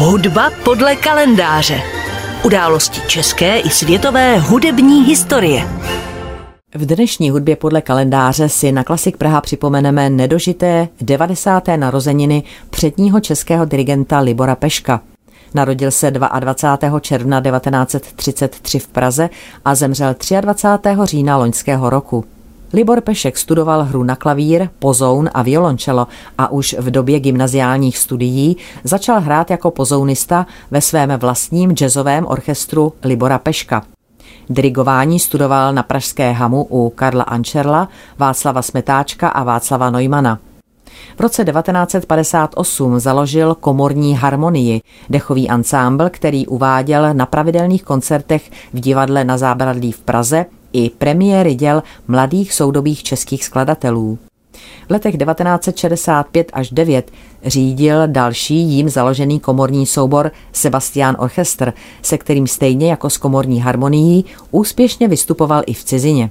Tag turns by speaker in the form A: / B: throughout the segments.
A: Hudba podle kalendáře. Události české i světové hudební historie.
B: V dnešní hudbě podle kalendáře si na Klasik Praha připomeneme nedožité 90. narozeniny předního českého dirigenta Libora Peška. Narodil se 22. června 1933 v Praze a zemřel 23. října loňského roku. Libor Pešek studoval hru na klavír, pozoun a violončelo a už v době gymnaziálních studií začal hrát jako pozounista ve svém vlastním jazzovém orchestru Libora Peška. Dirigování studoval na Pražské hamu u Karla Ančerla, Václava Smetáčka a Václava Neumana. V roce 1958 založil komorní harmonii, dechový ansámbl, který uváděl na pravidelných koncertech v divadle na Zábradlí v Praze i premiéry děl mladých soudobých českých skladatelů. V letech 1965 až 9 řídil další jím založený komorní soubor Sebastian Orchester, se kterým stejně jako s komorní harmonií úspěšně vystupoval i v cizině.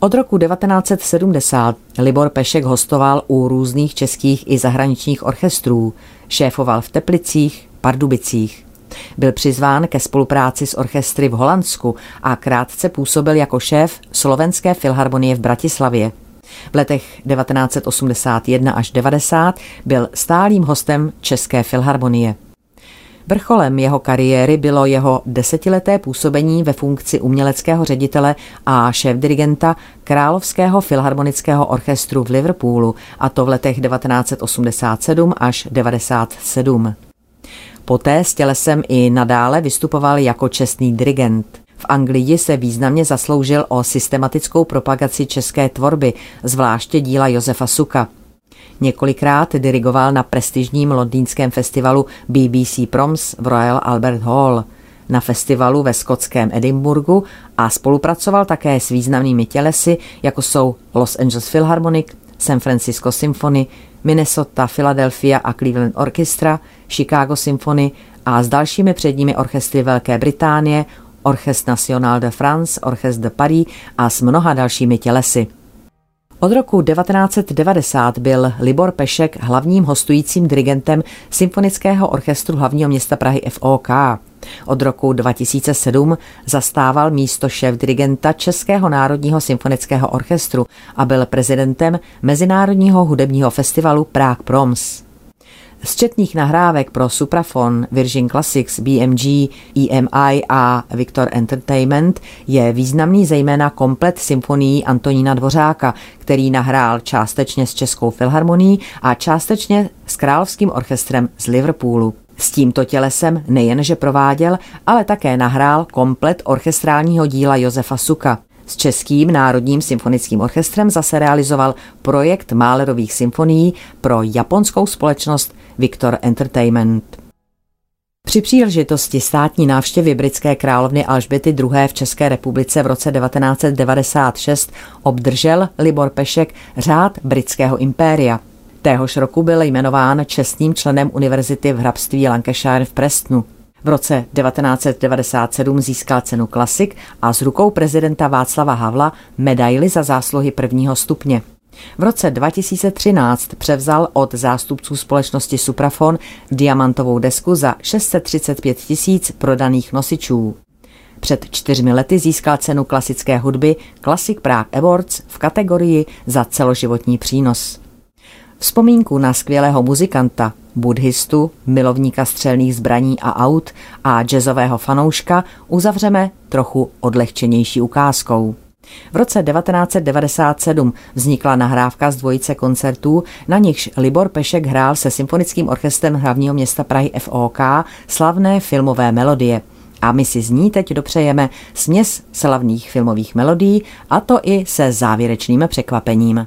B: Od roku 1970 Libor Pešek hostoval u různých českých i zahraničních orchestrů, šéfoval v Teplicích, Pardubicích. Byl přizván ke spolupráci s orchestry v Holandsku a krátce působil jako šéf Slovenské filharmonie v Bratislavě. V letech 1981 až 90 byl stálým hostem České filharmonie. Vrcholem jeho kariéry bylo jeho desetileté působení ve funkci uměleckého ředitele a šéf-dirigenta Královského filharmonického orchestru v Liverpoolu, a to v letech 1987 až 1997. Poté s tělesem i nadále vystupoval jako čestný dirigent. V Anglii se významně zasloužil o systematickou propagaci české tvorby, zvláště díla Josefa Suka. Několikrát dirigoval na prestižním londýnském festivalu BBC Proms v Royal Albert Hall, na festivalu ve skotském Edinburgu a spolupracoval také s významnými tělesy, jako jsou Los Angeles Philharmonic, San Francisco Symphony, Minnesota, Philadelphia a Cleveland Orchestra, Chicago Symphony a s dalšími předními orchestry Velké Británie, Orchestre National de France, Orchestre de Paris a s mnoha dalšími tělesy. Od roku 1990 byl Libor Pešek hlavním hostujícím dirigentem Symfonického orchestru hlavního města Prahy FOK. Od roku 2007 zastával místo šéf dirigenta Českého národního symfonického orchestru a byl prezidentem Mezinárodního hudebního festivalu Prague Proms. Z četných nahrávek pro Suprafon, Virgin Classics, BMG, EMI a Victor Entertainment je významný zejména komplet symfonií Antonína Dvořáka, který nahrál částečně s Českou filharmonií a částečně s Královským orchestrem z Liverpoolu. S tímto tělesem nejenže prováděl, ale také nahrál komplet orchestrálního díla Josefa Suka. S Českým národním symfonickým orchestrem zase realizoval projekt Málerových symfonií pro japonskou společnost Victor Entertainment. Při příležitosti státní návštěvy britské královny Alžběty II. v České republice v roce 1996 obdržel Libor Pešek řád britského impéria. Téhož roku byl jmenován čestným členem univerzity v hrabství Lancashire v Prestonu. V roce 1997 získal cenu Klasik a s rukou prezidenta Václava Havla medaily za zásluhy prvního stupně. V roce 2013 převzal od zástupců společnosti Suprafon diamantovou desku za 635 tisíc prodaných nosičů. Před čtyřmi lety získal cenu klasické hudby Classic Prague Awards v kategorii za celoživotní přínos. Vzpomínku na skvělého muzikanta, buddhistu, milovníka střelných zbraní a aut a jazzového fanouška uzavřeme trochu odlehčenější ukázkou. V roce 1997 vznikla nahrávka z dvojice koncertů, na nichž Libor Pešek hrál se symfonickým orchestrem hlavního města Prahy FOK slavné filmové melodie. A my si z ní teď dopřejeme směs slavných filmových melodií, a to i se závěrečným překvapením.